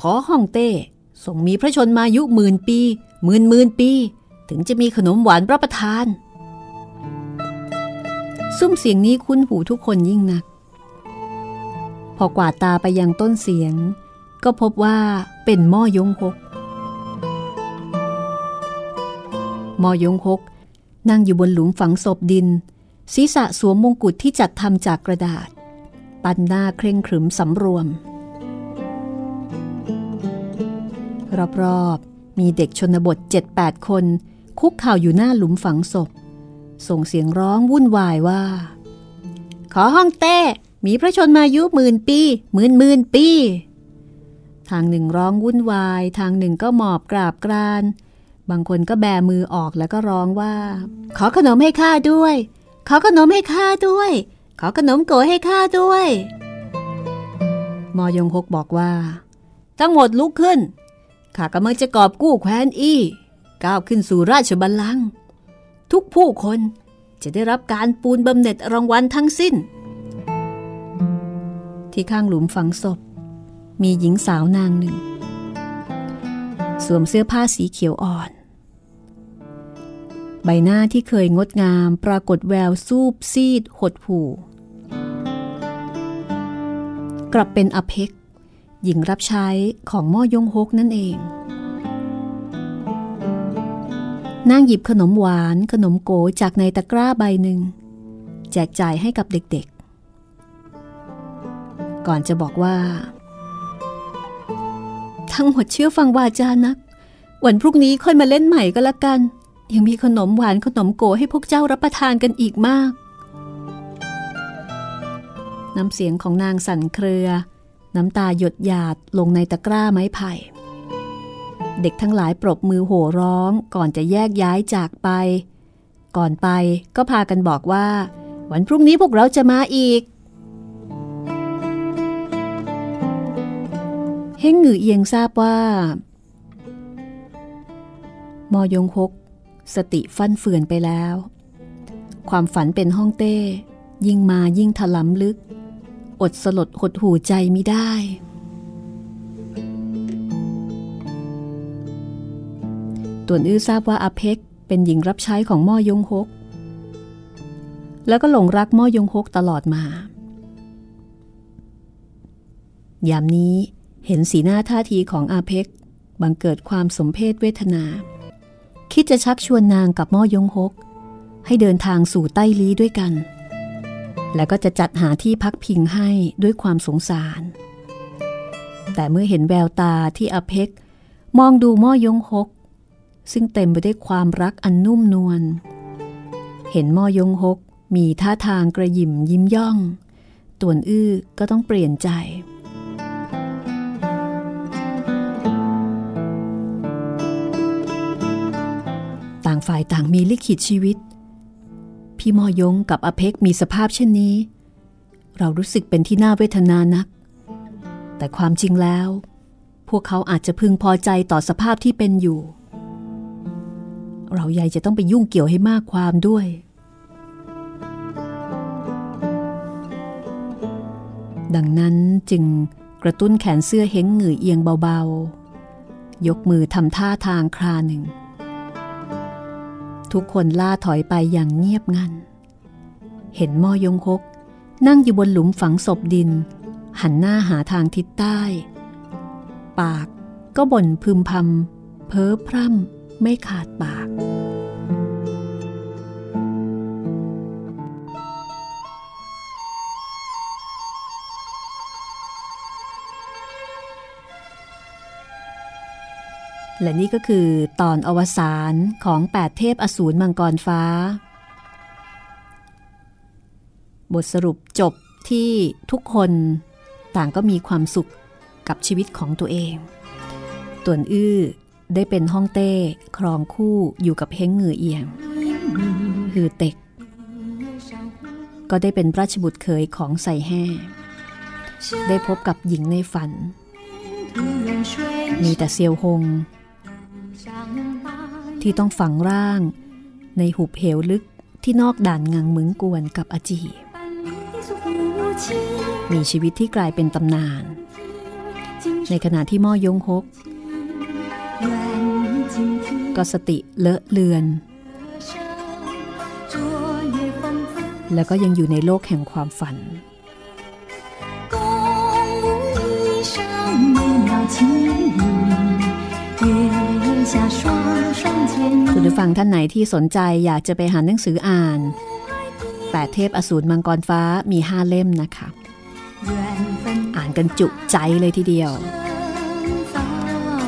ขอห้องเต้ส่งมีพระชนมายุหมื่นปีหมื่นหมื่นปี ถึงจะมีขนมหวานรับประทาน ซุ้มเสียงนี้คุ้นหูทุกคนยิ่งนัก พอกวาดตาไปยังต้นเสียง ก็พบว่าเป็นหม้อยงหกหม้อยงหก นั่งอยู่บนหลุมฝังศพดิน ศีรษะสวมมงกุฎที่จัดทำจากกระดาษ ปันหน้าเคร่งขรึมสำรวม รอบๆ มีเด็กชนบท 7-8 คน คุกเข่าอยู่หน้าหลุมฝังศพ ส่งเสียงร้องวุ่นวายว่า ขอห้องเต้ มีพระชนมายุหมื่นปีหมื่นหมื่นปี ทางหนึ่งร้องวุ่นวาย ทางหนึ่งก็หมอบกราบกราน บางคนก็แบมือออกแล้วก็ร้องว่า ขอขนมให้ข้าด้วย ขอขนมให้ข้าด้วย ขอขนมโกให้ข้าด้วย มอยงคกบอกว่า ทั้งหมดลุกขึ้นข้ากำลังจะกอบกู้แคว้นอี้ ก้าวขึ้นสู่ราชบัลลังก์ทุกผู้คนจะได้รับการปูนบำเหน็จรางวัลทั้งสิ้น ที่ข้างหลุมฝังศพ มีหญิงสาวนางหนึ่ง สวมเสื้อผ้าสีเขียวอ่อน ใบหน้าที่เคยงดงามปรากฏแววซูบซีดหดหู่ กลับเป็นอเพกหญิงรับใช้ของม่อยงฮกนั่นเองนางหยิบขนมหวานขนมโกจากในตะกร้าใบหนึ่ ง แจกจ่ายให้กับเด็ก ก่อนจะบอกว่า ทั้งหมดเชื่อฟังวาจานัก วันพรุ่งนี้ค่อยมาเล่นใหม่ก็แล้วกัน ยังมีขนมหวานขนมโกให้พวกเจ้ารับประทานกันอีกมาก น้ำเสียงของนางสั่นเครือ น้ำตาหยดหยาดลงในตะกร้าไม้ไผ่ เด็กทั้งหลายปรบมือโห่ร้องก่อนจะแยกย้ายจากไป ก่อนไปก็พากันบอกว่า วันพรุ่งนี้พวกเราจะมาอีก เฮงหงือเอียงทราบว่า มอยงคกสติฟั่นเฟือนไปแล้ว ความฝันเป็นห้องเต้ ยิ่งมายิ่งถลำลึก อดสลดหดหูใจไม่ได้ ต่วนอื้อทราบว่าอาเพกเป็นหญิงรับใช้ของม่อยงฮก แล้วก็หลงรักม่อยงฮกตลอดมา ยามนี้ เห็นสีหน้าท่าทีของอาเพกบังเกิดความสมเพศเวทนา คิดจะชักชวนนางกับม่อยงฮก ให้เดินทางสู่ใต้ลี้ด้วยกัน แล้วก็จะจัดหาที่พักพิงให้ด้วยความสงสาร แต่เมื่อเห็นแววตาที่อาเพกมองดูม่อยงฮก ซึ่งเต็มไปด้วยความรักอันนุ่มนวล เห็นม่อยงฮกมีท่าทางกระยิมยิ้มย่อง ต่วนอื้อก็ต้องเปลี่ยนใจ ฝ่ายต่างมีลิขิตชีวิต พี่มอยงกับอเพ็กมีสภาพเช่นนี้ เรารู้สึกเป็นที่น่าเวทนานัก แต่ความจริงแล้ว พวกเขาอาจจะพึงพอใจต่อสภาพที่เป็นอยู่ เราใหญ่จะต้องไปยุ่งเกี่ยวให้มากความด้วยดังนั้นจึงกระตุ้นแขนเสื้อเห็งหงือเอียงเบาๆ ยกมือทำท่าทางคราหนึ่ง ทุกคนล่าถอยไปอย่างเงียบงัน เห็นมอยงคก นั่งอยู่บนหลุมฝังศพดิน หันหน้าหาทางทิศใต้ ปากก็บ่นพึมพำเพ้อพร่ำไม่ขาดปาก และนี่ก็คือตอนอวสานของแปดเทพอสูรมังกรฟ้า บทสรุปจบที่ทุกคนต่างก็มีความสุขกับชีวิตของตัวเองต่วนอื้อได้เป็นห้องเต้ ครองคู่อยู่กับเฮงเหงือเอียงคือเต็ก ก็ได้เป็นราชบุตรเคยของใส่แห่ได้พบกับหญิงในฝัน มีแต่เซียวหง ที่ต้องฝังร่าง ในหุบเหวลึกที่นอกด่านงังมึงกวนกับอาจี มีชีวิตที่กลายเป็นตำนาน ในขณะที่ม่อยงฮก ก็สติเลอะเลือน แล้วก็ยังอยู่ในโลกแห่งความฝัน คุณผู้ฟังท่านไหนที่สนใจอยากจะไปหาหนังสืออ่านแปดเทพอสูรมังกรฟ้ามีห้าเล่มนะคะ อ่านกันจุใจเลยทีเดียว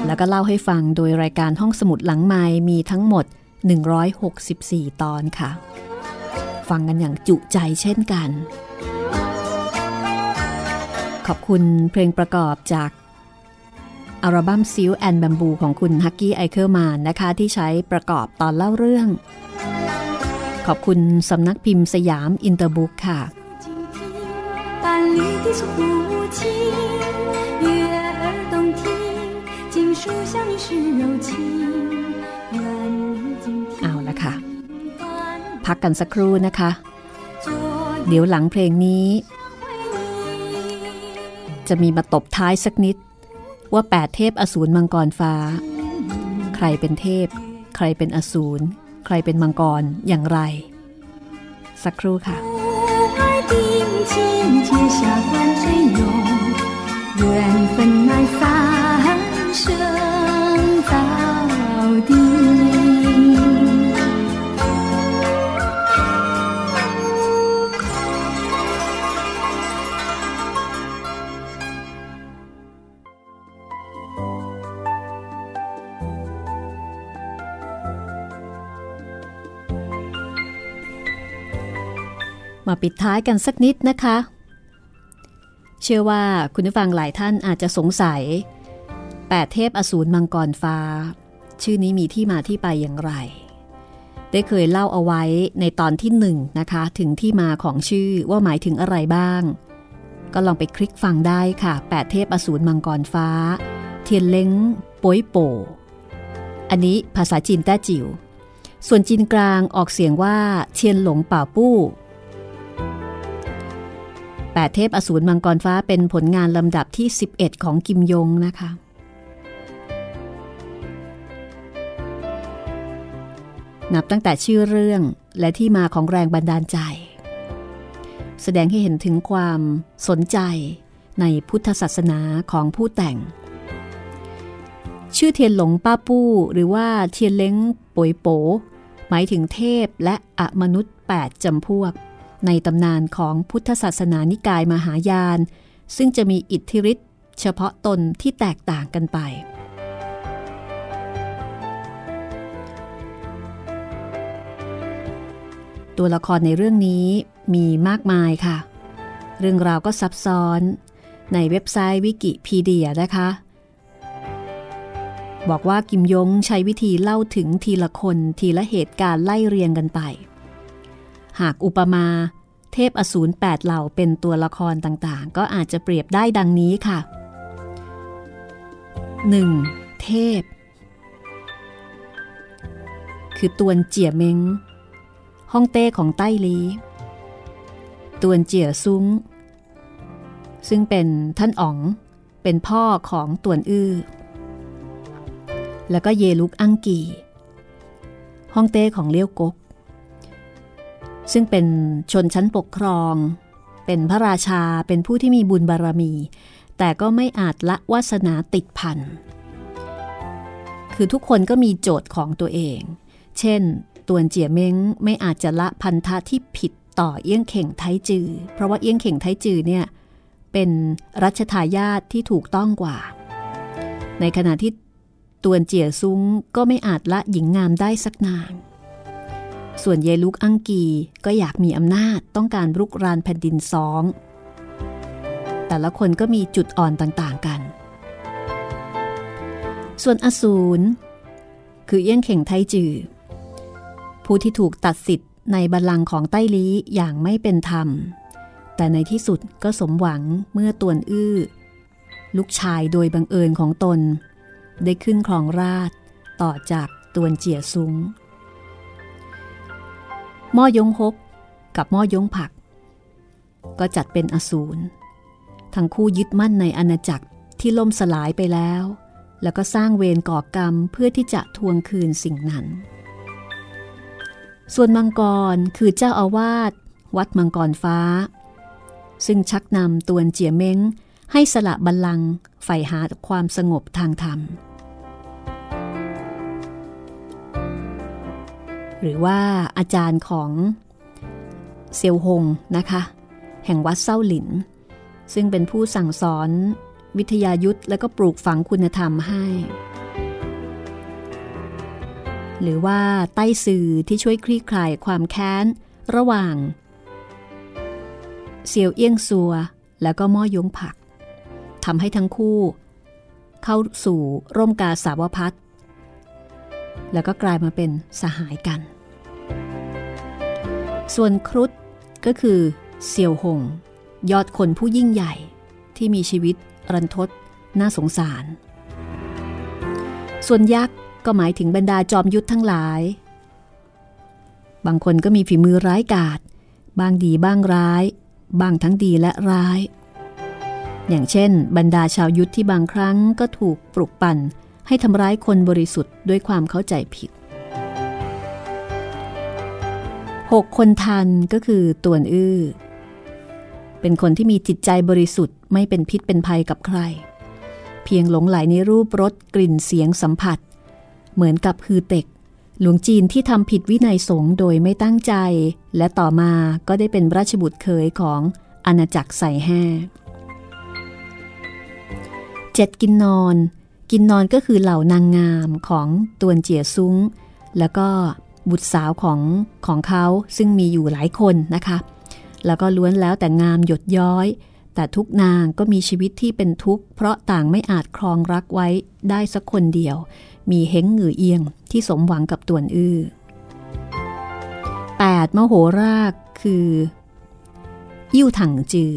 แล้วก็เล่าให้ฟังโดยรายการห้องสมุดหลังไม้มีทั้งหมด 164 ตอนค่ะ ฟังกันอย่างจุใจเช่นกัน ขอบคุณเพลงประกอบจาก อัลบั้ม Silk and Bamboo ของคุณ Hucky Eichelmann นะคะ ที่ใช้ประกอบตอนเล่าเรื่อง ขอบคุณสำนักพิมพ์สยามอินเตอร์บุ๊กค่ะเอาละค่ะ พักกันสักครู่นะคะ เดี๋ยวหลังเพลงนี้ จะมีมาตบท้ายสักนิด ว่าแปดเทพอสูรมังกรฟ้า ใครเป็นเทพ ใครเป็นอสูร ใครเป็นมังกรอย่างไร สักครู่ค่ะ 缘分乃三生到底。 มาปิดท้ายกันสักนิดนะคะ เชื่อว่าคุณผู้ฟังหลายท่านอาจจะสงสัยแปดเทพอสูรมังกรฟ้า ชื่อนี้มีที่มาที่ไปอย่างไร ได้เคยเล่าเอาไว้ในตอนที่หนึ่งนะคะ ถึงที่มาของชื่อว่าหมายถึงอะไรบ้าง ก็ลองไปคลิกฟังได้ค่ะแปดเทพอสูรมังกรฟ้า เทียนเล้งป้ยโป อันนี้ภาษาจีนแต้จิ๋วส่วนจีนกลางออกเสียงว่าเทียนหลงป่าปู้ แปดเทพอสูรมังกรฟ้าเป็นผลงานลำดับที่ 11 ของกิมยงนะคะ นับตั้งแต่ชื่อเรื่องและที่มาของแรงบันดาลใจ แสดงให้เห็นถึงความสนใจในพุทธศาสนาของผู้แต่ง ชื่อเทียนหลงป้าปู้ หรือว่าเทียนเล้งป่วยโป หมายถึงเทพและอมนุษย์ 8จำพวก ในตำนานของพุทธศาสนานิกายมหายาน ซึ่งจะมีอิทธิฤทธิ์เฉพาะตนที่แตกต่างกันไป ตัวละครในเรื่องนี้มีมากมายค่ะ เรื่องราวก็ซับซ้อน ในเว็บไซต์วิกิพีเดียนะคะ บอกว่ากิมยงใช้วิธีเล่าถึงทีละคนทีละเหตุการณ์ไล่เรียงกันไป หากอุปมาเทพอสูรแปดเหล่าเป็นตัวละครต่างๆ ก็อาจจะเปรียบได้ดังนี้ค่ะ 1. เทพ คือตวนเจียเม้งฮ่องเต้ของใต้ลีตวนเจียซุ้ง ซึ่งเป็นท่านอ๋องเป็นพ่อของตวนอื้อ แล้วก็เยลุกอังกีฮ่องเต้ของเลี้ยวกก ซึ่งเป็นชนชั้นปกครอง เป็นพระราชาเป็นผู้ที่มีบุญบารรมี แต่ก็ไม่อาจละวาสนาติดพันคือทุกคนก็มีโจทย์ของตัวเอง เช่นตวนเจียเม้งไม่อาจจะละพันธะที่ผิดต่อเอี้ยงเข่งไทจือ เพราะว่าเอี้ยงเข่งไทจือเนี่ยเป็นรัชทายาทที่ถูกต้องกว่า ในขณะที่ตวนเจียซุ้งก็ไม่อาจละหญิงงามได้สักนาง ส่วนเยลุกอังกีก็อยากมีอำนาจต้องการรุกรานแผ่นดินสอง แต่ละคนก็มีจุดอ่อนต่างๆกัน ส่วนอสูรคือเอี้ยงเข่งไทจือ ผู้ที่ถูกตัดสิทธิ์ในบัลลังก์ของใต้ลี้อย่างไม่เป็นธรรม แต่ในที่สุดก็สมหวังเมื่อตวนอื้อ ลูกชายโดยบังเอิญของตน ได้ขึ้นครองราชต่อจากตวนเจียซุ้ง ม่อยงฮกกับม่อยงผัก ก็จัดเป็นอสูรทั้งคู่ยึดมั่นในอาณาจักรที่ล่มสลายไปแล้ว แล้วก็สร้างเวรก่อกรรมเพื่อที่จะทวงคืนสิ่งนั้น ส่วนมังกรคือเจ้าอาวาสวัดมังกรฟ้า ซึ่งชักนำตวนเจียเม้งให้สละบัลลังก์ใฝ่หาความสงบทางธรรม หรือว่าอาจารย์ของเซียวหงนะคะ แห่งวัดเส้าหลิน ซึ่งเป็นผู้สั่งสอนวิทยายุทธและก็ปลูกฝังคุณธรรมให้ หรือว่าใต้สื่อที่ช่วยคลี่คลายความแค้น ระหว่าง เซียวเอี้ยงซัว แล้วก็ม่อยงผักทำให้ทั้งคู่ เข้าสู่ร่มกาสาวพัฒ แล้วก็กลายมาเป็นสหายกัน ส่วนครุฑก็คือเซียวหง ยอดคนผู้ยิ่งใหญ่ที่มีชีวิตรันทดน่าสงสาร ส่วนยักษ์ก็หมายถึงบรรดาจอมยุทธทั้งหลาย บางคนก็มีฝีมือร้ายกาจบางดีบ้างร้าย บางทั้งดีและร้าย อย่างเช่น บรรดาชาวยุทธที่บางครั้งก็ถูกปลุกปั่น ให้ทำร้ายคนบริสุทธิ์ด้วยความเข้าใจผิดหกคนทันก็คือตวนอื้อ เป็นคนที่มีจิตใจบริสุทธิ์ไม่เป็นพิษเป็นภัยกับใคร เพียงหลงไหลในรูปรสกลิ่นเสียงสัมผัส เหมือนกับฮือเต็ก หลวงจีนที่ทำผิดวินัยสงฆ์โดยไม่ตั้งใจ และต่อมาก็ได้เป็นราชบุตรเคยของอาณาจักรใส่แห่เจ็ดกินนอน กินนอนก็คือเหล่านางงามของตวนเจียซุ้ง แล้วก็บุตรสาวของของเขาซึ่งมีอยู่หลายคนนะคะ แล้วก็ล้วนแล้วแต่งามหยดย้อย แต่ทุกนางก็มีชีวิตที่เป็นทุกข์ เพราะต่างไม่อาจครองรักไว้ได้สักคนเดียว มีเฮงหงือเอียงที่สมหวังกับตวนอื้อ 8. มโหราชคืออิ่วถังจือ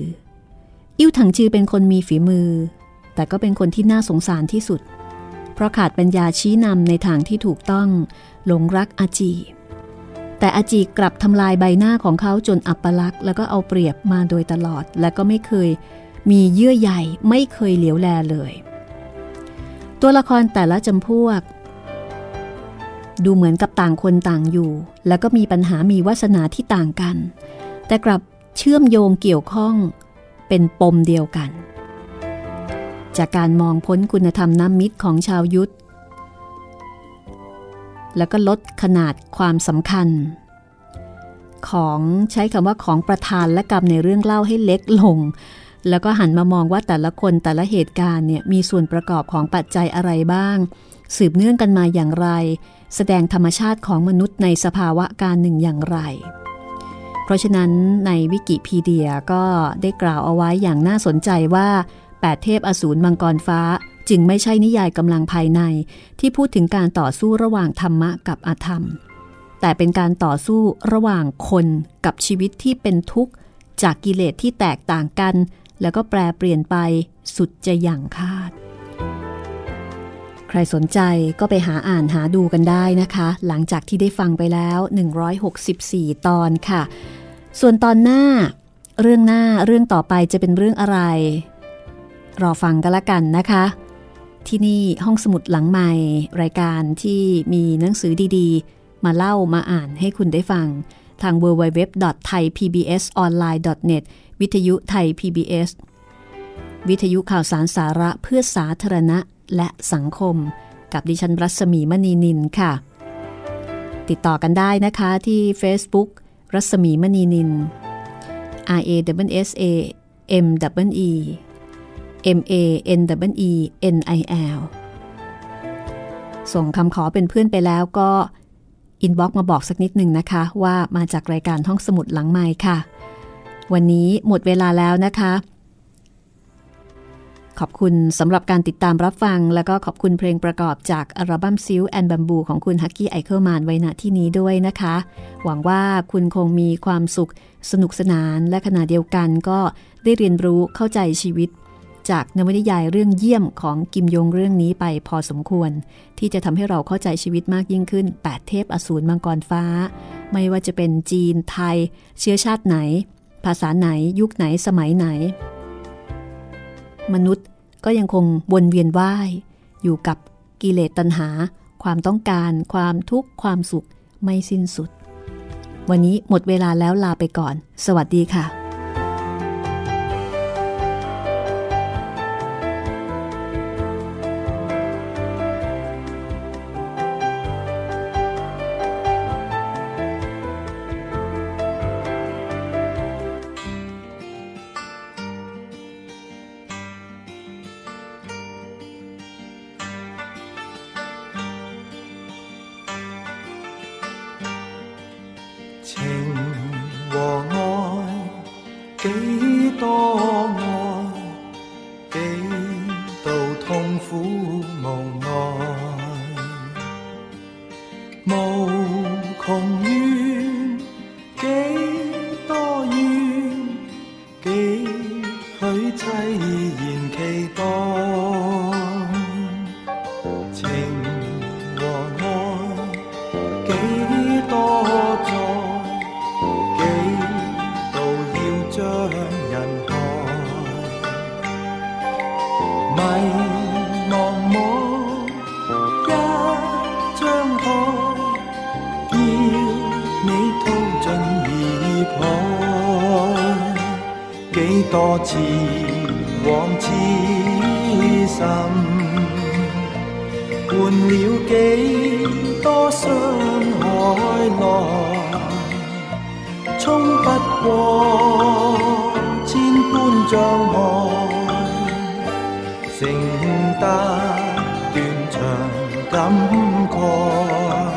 อิ่วถังจือเป็นคนมีฝีมือ แต่ก็เป็นคนที่น่าสงสารที่สุด เพราะขาดปัญญาชี้นำในทางที่ถูกต้อง หลงรักอาจี แต่อาจีกลับทำลายใบหน้าของเขาจนอับปลักษ์แล้วก็เอาเปรียบมาโดยตลอด และก็ไม่เคยมีเยื่อใยไม่เคยเหลียวแลเลย ตัวละครแต่ละจำพวก ดูเหมือนกับต่างคนต่างอยู่ แล้วก็มีปัญหามีวาสนาที่ต่างกัน แต่กลับเชื่อมโยงเกี่ยวข้องเป็นปมเดียวกัน จากการมองพ้นคุณธรรมน้ำมิตรของชาวยุทธแล้วก็ลดขนาดความสำคัญ ของใช้คำว่าของประธานและกรรมในเรื่องเล่าให้เล็กลง แล้วก็หันมามองว่าแต่ละคนแต่ละเหตุการณ์เนี่ยมีส่วนประกอบของปัจจัยอะไรบ้าง สืบเนื่องกันมาอย่างไร แสดงธรรมชาติของมนุษย์ในสภาวะการหนึ่งอย่างไร เพราะฉะนั้นในวิกิพีเดียก็ได้กล่าวเอาไว้อย่างน่าสนใจว่า 8เทพอสูรมังกรฟ้าจึงไม่ใช่นิยายกำลังภายในที่พูดถึงการต่อสู้ระหว่างธรรมะกับอธรรม แต่เป็นการต่อสู้ระหว่างคนกับชีวิตที่เป็นทุกข์ จากกิเลสที่แตกต่างกัน แล้วก็แปรเปลี่ยนไปสุดจะอย่างคาด ใครสนใจก็ไปหาอ่านหาดูกันได้นะคะ หลังจากที่ได้ฟังไปแล้ว 164 ตอนค่ะ ส่วนตอนหน้า เรื่องหน้าเรื่องต่อไปจะเป็นเรื่องอะไร รอฟังกันละกันนะคะ ที่นี่ห้องสมุดหลังใหม่ รายการที่มีหนังสือดีๆ มาเล่ามาอ่านให้คุณได้ฟัง ทาง www.thaipbsonline.net วิทยุไทย PBS วิทยุข่าวสารสาระเพื่อสาธารณะและสังคม กับดิฉันรัศมีมณีนินค่ะ ติดต่อกันได้นะคะที่ Facebook รัศมีมณีนิน R A W S A M W E M A N W E N I L ส่งคำขอเป็นเพื่อนไปแล้วก็อินบ็อกมาบอกสักนิดหนึ่งนะคะ ว่ามาจากรายการห้องสมุดหลังไม้ค่ะ วันนี้หมดเวลาแล้วนะคะ ขอบคุณสำหรับการติดตามรับฟัง แล้วก็ขอบคุณเพลงประกอบจากอัลบั้ม Silk and Bamboo ของคุณ Hucky Eichelmann ไว้ณที่นี้ด้วยนะคะ หวังว่าคุณคงมีความสุขสนุกสนานและขณะเดียวกันก็ได้เรียนรู้เข้าใจชีวิต จากนวนิยายเรื่องเยี่ยมของกิมยงเรื่องนี้ไปพอสมควร ที่จะทำให้เราเข้าใจชีวิตมากยิ่งขึ้น 8 เทพอสูรมังกรฟ้า ไม่ว่าจะเป็นจีนไทย เชื้อชาติไหน ภาษาไหน ยุคไหนสมัยไหน มนุษย์ก็ยังคงวนเวียนว่ายอยู่กับกิเลสตัณหา ความต้องการ ความทุกข์ความสุขไม่สิ้นสุด วันนี้หมดเวลาแล้วลาไปก่อน สวัสดีค่ะ 要你掏盡而抱。幾多次往痴心。換了幾多傷害來，衝不過千般障礙，承担感慨。